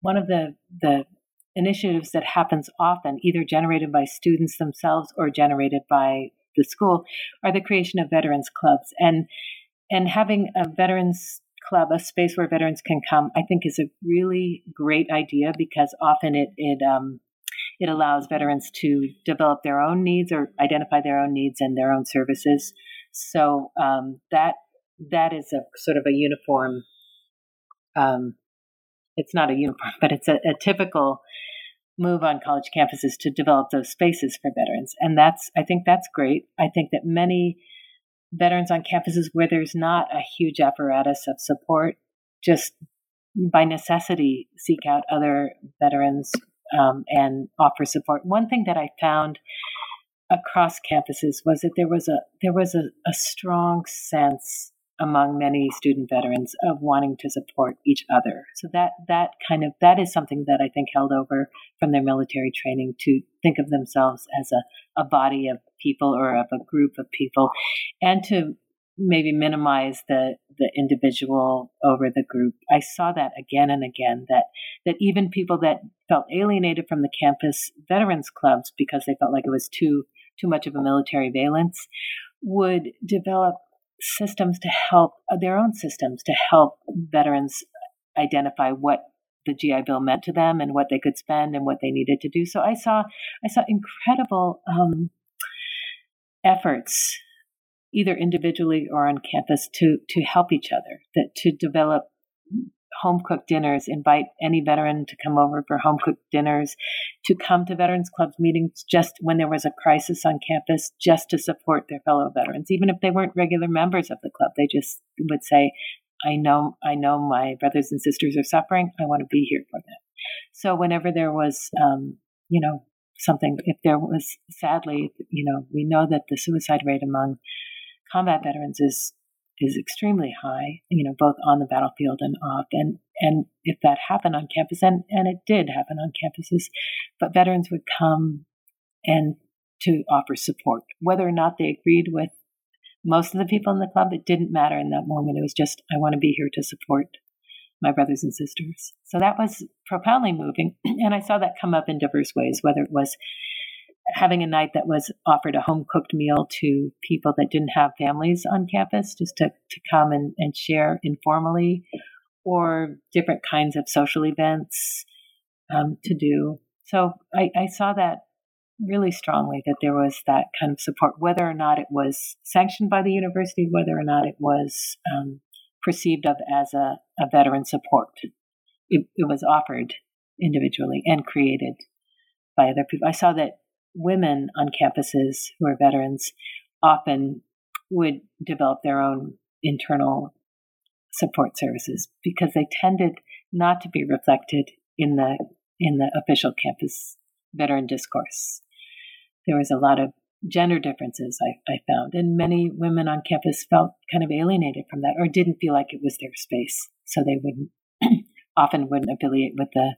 Speaker 3: one of the the initiatives that happens often, either generated by students themselves or generated by the school, are the creation of veterans clubs. And and having a veterans club, a space where veterans can come, I think is a really great idea because often it it um, it allows veterans to develop their own needs or identify their own needs and their own services. So um, that that is a sort of a uniform um, it's not a uniform, but it's a, a typical move on college campuses to develop those spaces for veterans. And that's, I think that's great. I think that many veterans on campuses where there's not a huge apparatus of support just by necessity seek out other veterans um, and offer support. One thing that I found across campuses was that there was a there was a, a strong sense among many student veterans of wanting to support each other. So that that kind of that is something that I think held over from their military training to think of themselves as a, a body of people or of a group of people and to maybe minimize the the individual over the group. I saw that again and again that that even people that felt alienated from the campus veterans clubs because they felt like it was too too much of a military valence would develop systems to help uh, their own systems to help veterans identify what the GI Bill meant to them and what they could spend and what they needed to do. So I saw I saw incredible um, efforts, either individually or on campus, to to help each other, that to develop home cooked dinners, invite any veteran to come over for home cooked dinners, to come to Veterans Clubs meetings just when there was a crisis on campus, just to support their fellow veterans, even if they weren't regular members of the club. They just would say, I know, I know my brothers and sisters are suffering. I want to be here for them. So whenever there was, um, you know, something, if there was, sadly, you know, we know that the suicide rate among combat veterans is is extremely high, you know, both on the battlefield and off. And and if that happened on campus, and, and it did happen on campuses, but veterans would come and to offer support. Whether or not they agreed with most of the people in the club, it didn't matter in that moment. It was just, I want to be here to support my brothers and sisters. So that was profoundly moving. And I saw that come up in diverse ways, whether it was having a night that was offered a home cooked meal to people that didn't have families on campus just to, to come and, and share informally or different kinds of social events um, to do. So I, I saw that really strongly that there was that kind of support, whether or not it was sanctioned by the university, whether or not it was um, perceived of as a, a veteran support. It, it was offered individually and created by other people. I saw that women on campuses who are veterans often would develop their own internal support services because they tended not to be reflected in the in the official campus veteran discourse. There was a lot of gender differences I, I found, and many women on campus felt kind of alienated from that or didn't feel like it was their space, so they wouldn't often wouldn't affiliate with the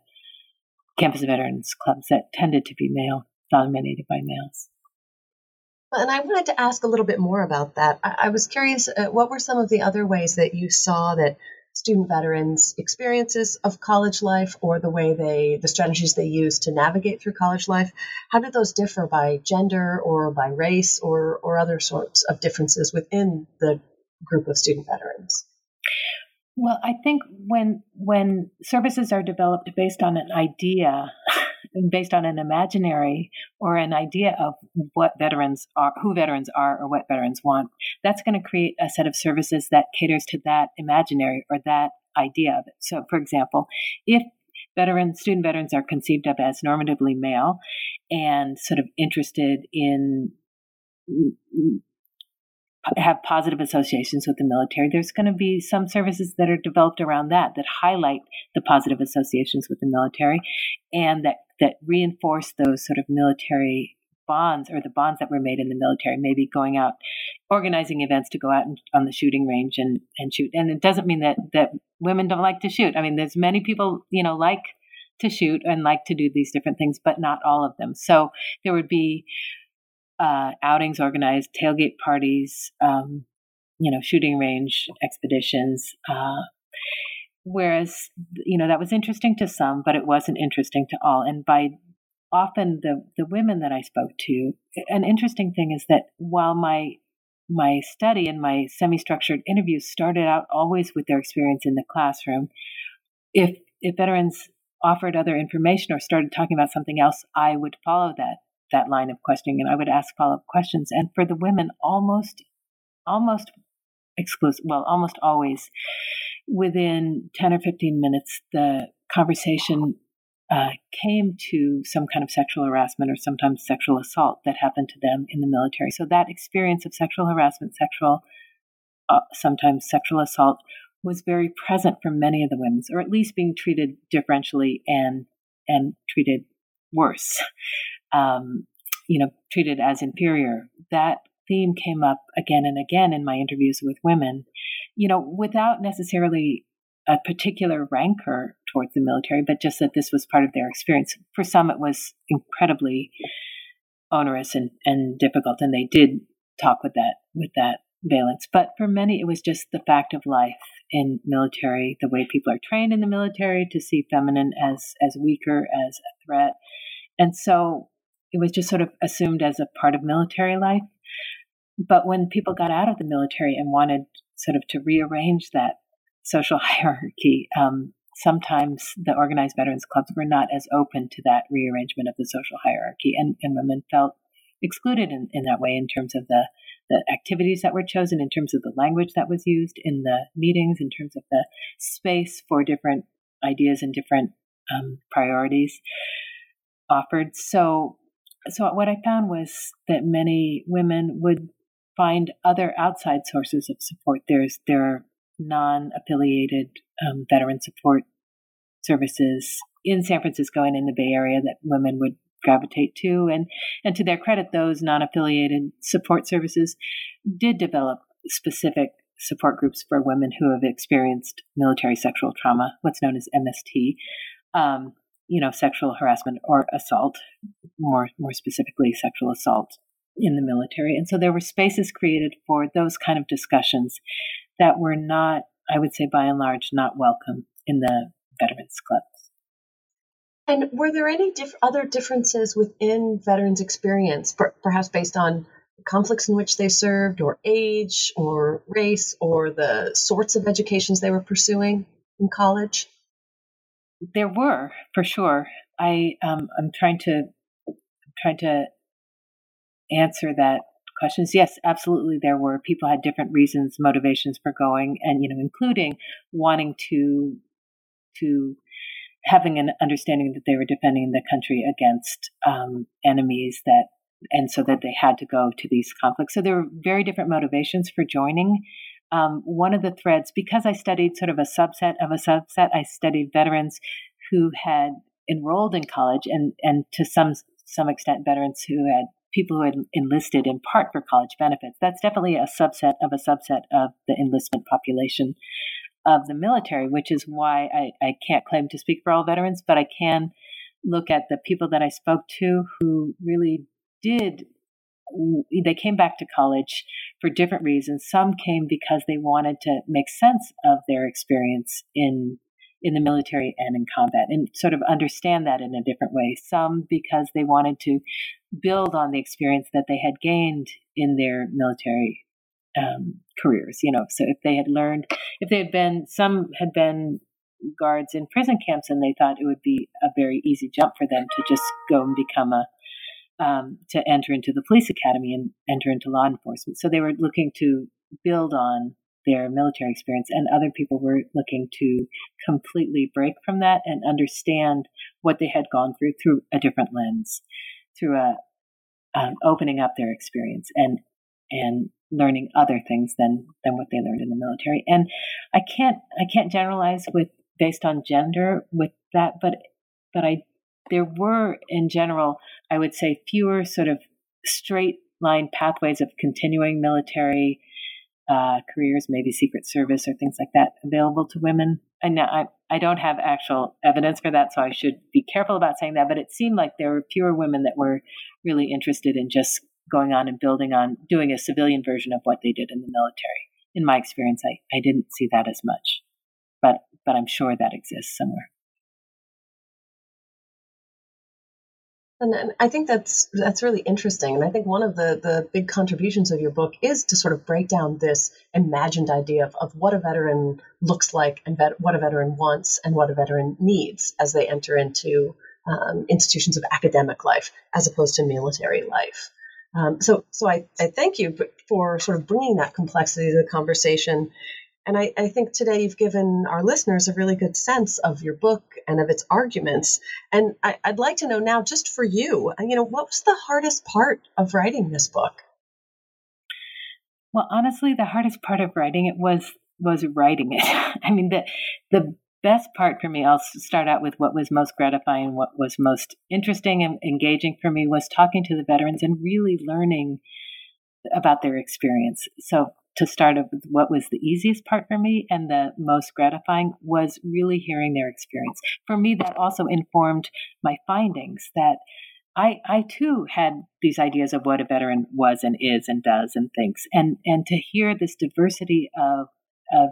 Speaker 3: campus veterans clubs that tended to be male dominated by males.
Speaker 2: And I wanted to ask a little bit more about that. I, I was curious, uh, what were some of the other ways that you saw that student veterans' experiences of college life or the way they, the strategies they use to navigate through college life, how did those differ by gender or by race or, or other sorts of differences within the group of student veterans?
Speaker 3: Well, I think when when services are developed based on an idea, based on an imaginary or an idea of what veterans are, who veterans are, or what veterans want, that's going to create a set of services that caters to that imaginary or that idea of it. So, for example, if veterans, student veterans are conceived of as normatively male and sort of interested in have positive associations with the military, there's going to be some services that are developed around that that highlight the positive associations with the military and that that reinforce those sort of military bonds or the bonds that were made in the military, maybe going out, organizing events to go out and, on the shooting range and, and shoot. And it doesn't mean that, that women don't like to shoot. I mean, there's many people, you know, like to shoot and like to do these different things, but not all of them. So there would be uh, outings organized, tailgate parties, um, you know, shooting range expeditions. Uh, whereas, you know, that was interesting to some, but it wasn't interesting to all. And by often the the women that I spoke to, an interesting thing is that while my my study and my semi-structured interviews started out always with their experience in the classroom, if if veterans offered other information or started talking about something else, I would follow that that line of questioning and I would ask follow up questions. And for the women, almost, almost exclusive, well, almost always within 10 or 15 minutes, the conversation uh, came to some kind of sexual harassment or sometimes sexual assault that happened to them in the military. So that experience of sexual harassment, sexual, uh, sometimes sexual assault was very present for many of the women, or at least being treated differentially and and treated worse um, you know, treated as inferior. That theme came up again and again in my interviews with women. you know, without necessarily a particular rancor towards the military, but just that this was part of their experience. For some, it was incredibly onerous and, and difficult, and they did talk with that with that valence. But for many, it was just the fact of life in military, the way people are trained in the military to see feminine as as weaker, as a threat, and so it was just sort of assumed as a part of military life. But when people got out of the military and wanted sort of to rearrange that social hierarchy, um, sometimes the organized veterans clubs were not as open to that rearrangement of the social hierarchy, and, and women felt excluded in, in that way in terms of the the activities that were chosen, in terms of the language that was used in the meetings, in terms of the space for different ideas and different um, priorities offered. So, so what I found was that many women would find other outside sources of support. There's there are non-affiliated um, veteran support services in San Francisco and in the Bay Area that women would gravitate to. And, and to their credit, those non affiliated support services did develop specific support groups for women who have experienced military sexual trauma, what's known as MST. Um, you know, sexual harassment or assault, more more specifically, sexual assault in the military. And so there were spaces created for those kind of discussions that were not, I would say, by and large, not welcome in the veterans clubs.
Speaker 2: And were there any diff- other differences within veterans' experience, per- perhaps based on conflicts in which they served, or age, or race, or the sorts of educations they were pursuing in college?
Speaker 3: There were, for sure. I um, I'm trying to I'm trying to answer that questions. Yes, absolutely. There were people had different reasons, motivations for going, and you know, including wanting to to having an understanding that they were defending the country against um, enemies that and so that they had to go to these conflicts. So there were very different motivations for joining. Um, one of the threads, because I studied sort of a subset of a subset, I studied veterans who had enrolled in college and, and to some some extent veterans who had people who had enlisted in part for college benefits. That's definitely a subset of a subset of the enlistment population of the military, which is why I, I can't claim to speak for all veterans, but I can look at the people that I spoke to who really did. They came back to college for different reasons. Some came because they wanted to make sense of their experience in in the military and in combat and sort of understand that in a different way. Some because they wanted to build on the experience that they had gained in their military um, careers. You know, so if they had learned, if they had been, some had been guards in prison camps, and they thought it would be a very easy jump for them to just go and become a um, to enter into the police academy and enter into law enforcement. So they were looking to build on their military experience, and other people were looking to completely break from that and understand what they had gone through through a different lens, through a um, opening up their experience and and learning other things than than what they learned in the military. And I can't I can't generalize with based on gender with that, but but I there were in general I would say fewer sort of straight line pathways of continuing military uh, careers, maybe Secret Service or things like that, available to women. And I, I don't have actual evidence for that, so I should be careful about saying that. But it seemed like there were fewer women that were really interested in just going on and building on doing a civilian version of what they did in the military. In my experience, I, I didn't see that as much, but but I'm sure that exists somewhere.
Speaker 2: And I think that's that's really interesting. And I think one of the, the big contributions of your book is to sort of break down this imagined idea of, of what a veteran looks like and vet, what a veteran wants and what a veteran needs as they enter into um, institutions of academic life as opposed to military life. Um, so, so I, I thank you for sort of bringing that complexity to the conversation. And I, I, think today you've given our listeners a really good sense of your book and of its arguments. And I, would like to know now, just for you, uh, you know, what was the hardest part of writing this book?
Speaker 3: Well, honestly, the hardest part of writing it was was writing it. I mean, the the best part for me, I'll start out with what was most gratifying, what was most interesting and engaging for me was talking to the veterans and really learning about their experience. So to start with what was the easiest part for me and the most gratifying was really hearing their experience. For me, that also informed my findings that I, I too had these ideas of what a veteran was and is and does and thinks. And, and to hear this diversity of, of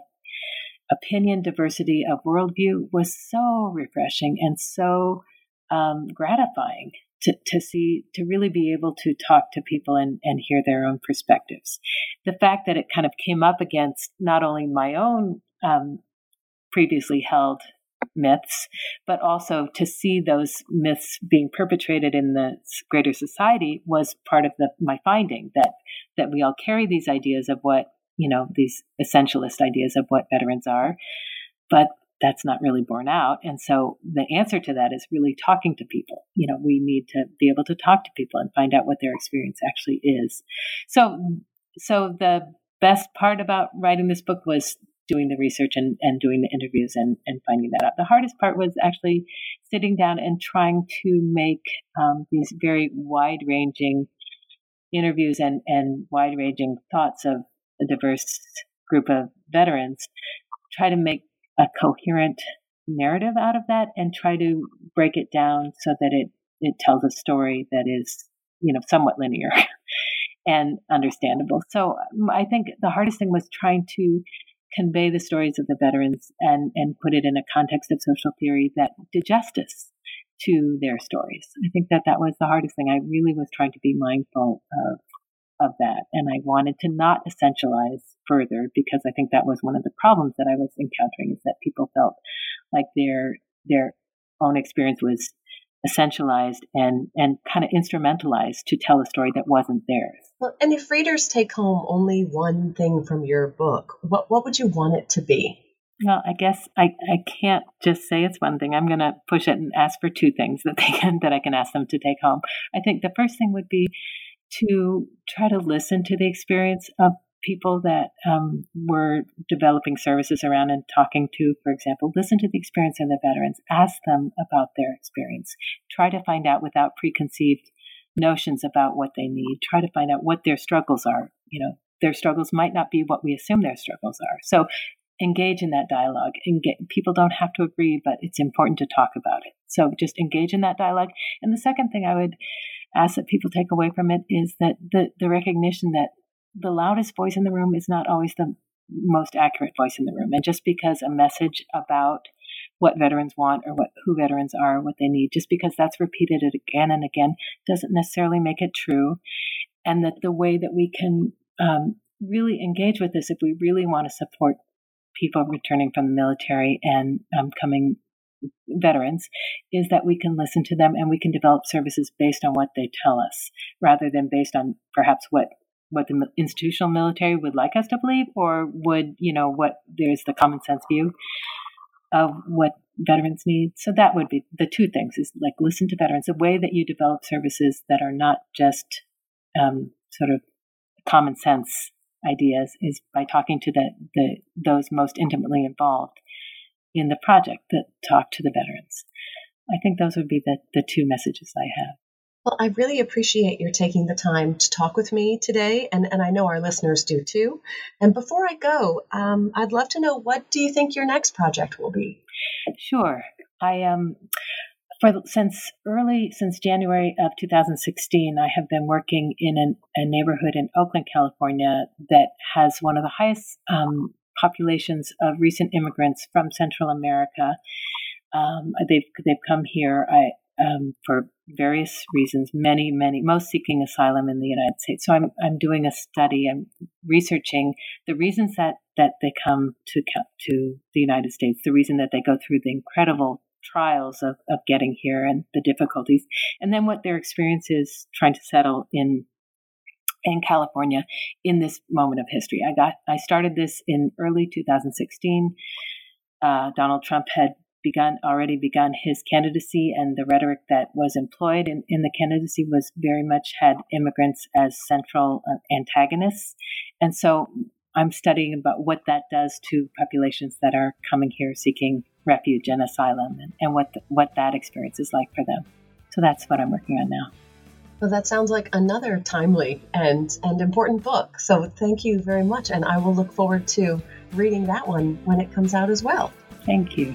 Speaker 3: opinion, diversity of worldview was so refreshing and so um, gratifying to, to see, to really be able to talk to people and, and hear their own perspectives. The fact that it kind of came up against not only my own um, previously held myths, but also to see those myths being perpetrated in the greater society was part of the, my finding that that we all carry these ideas of what you know these essentialist ideas of what veterans are, but that's not really borne out. And so the answer to that is really talking to people. You know, we need to be able to talk to people and find out what their experience actually is. So, so the best part about writing this book was doing the research and, and doing the interviews and, and finding that out. The hardest part was actually sitting down and trying to make um, these very wide ranging interviews and, and wide ranging thoughts of a diverse group of veterans, try to make a coherent narrative out of that and try to break it down so that it, it tells a story that is, you know, somewhat linear and understandable. So um, I think the hardest thing was trying to convey the stories of the veterans and, and put it in a context of social theory that did justice to their stories. I think that that was the hardest thing. I really was trying to be mindful of of that, and I wanted to not essentialize further because I think that was one of the problems that I was encountering is that people felt like their their own experience was essentialized and and kind of instrumentalized to tell a story that wasn't theirs.
Speaker 2: Well, and if readers take home only one thing from your book, what what would you want it to be?
Speaker 3: Well, I guess I, I can't just say it's one thing. I'm going to push it and ask for two things that they can that I can ask them to take home. I think the first thing would be to try to listen to the experience of people that um, we're developing services around and talking to, for example, listen to the experience of the veterans, ask them about their experience, try to find out without preconceived notions about what they need, try to find out what their struggles are. You know, their struggles might not be what we assume their struggles are. So engage in that dialogue and get people don't have to agree, but it's important to talk about it. So just engage in that dialogue. And the second thing I would that people take away from it is that the, the recognition that the loudest voice in the room is not always the most accurate voice in the room. And just because a message about what veterans want or what who veterans are, what they need, just because that's repeated again and again doesn't necessarily make it true. And that the way that we can um, really engage with this, if we really want to support people returning from the military and um, coming veterans is that we can listen to them and we can develop services based on what they tell us rather than based on perhaps what what the institutional military would like us to believe or would you know what there's the common sense view of what veterans need. So that would be the two things is like listen to veterans the way that you develop services that are not just um, sort of common sense ideas is by talking to the, the those most intimately involved in the project that talk to the veterans. I think those would be the, the two messages I have.
Speaker 2: Well, I really appreciate your taking the time to talk with me today, and, and I know our listeners do too. And before I go, um, I'd love to know what do you think your next project will be?
Speaker 3: Sure. I um, for since early since January of 2016, I have been working in an, a neighborhood in Oakland, California, that has one of the highest um, populations of recent immigrants from Central America. Um, they've they've come here I, um, for various reasons. Many, many, most seeking asylum in the United States. So I'm I'm doing a study. I'm researching the reasons that that they come to to the United States. The reason that they go through the incredible trials of, of getting here and the difficulties, and then what their experience is trying to settle in in California in this moment of history. I got I started this in early 2016. Uh, Donald Trump had begun already begun his candidacy, and the rhetoric that was employed in, in the candidacy was very much had immigrants as central uh, antagonists, and so I'm studying about what that does to populations that are coming here seeking refuge and asylum, and, and what the, what that experience is like for them. So that's what I'm working on now.
Speaker 2: Well, that sounds like another timely and, and important book. So thank you very much. And I will look forward to reading that one when it comes out as well.
Speaker 3: Thank you.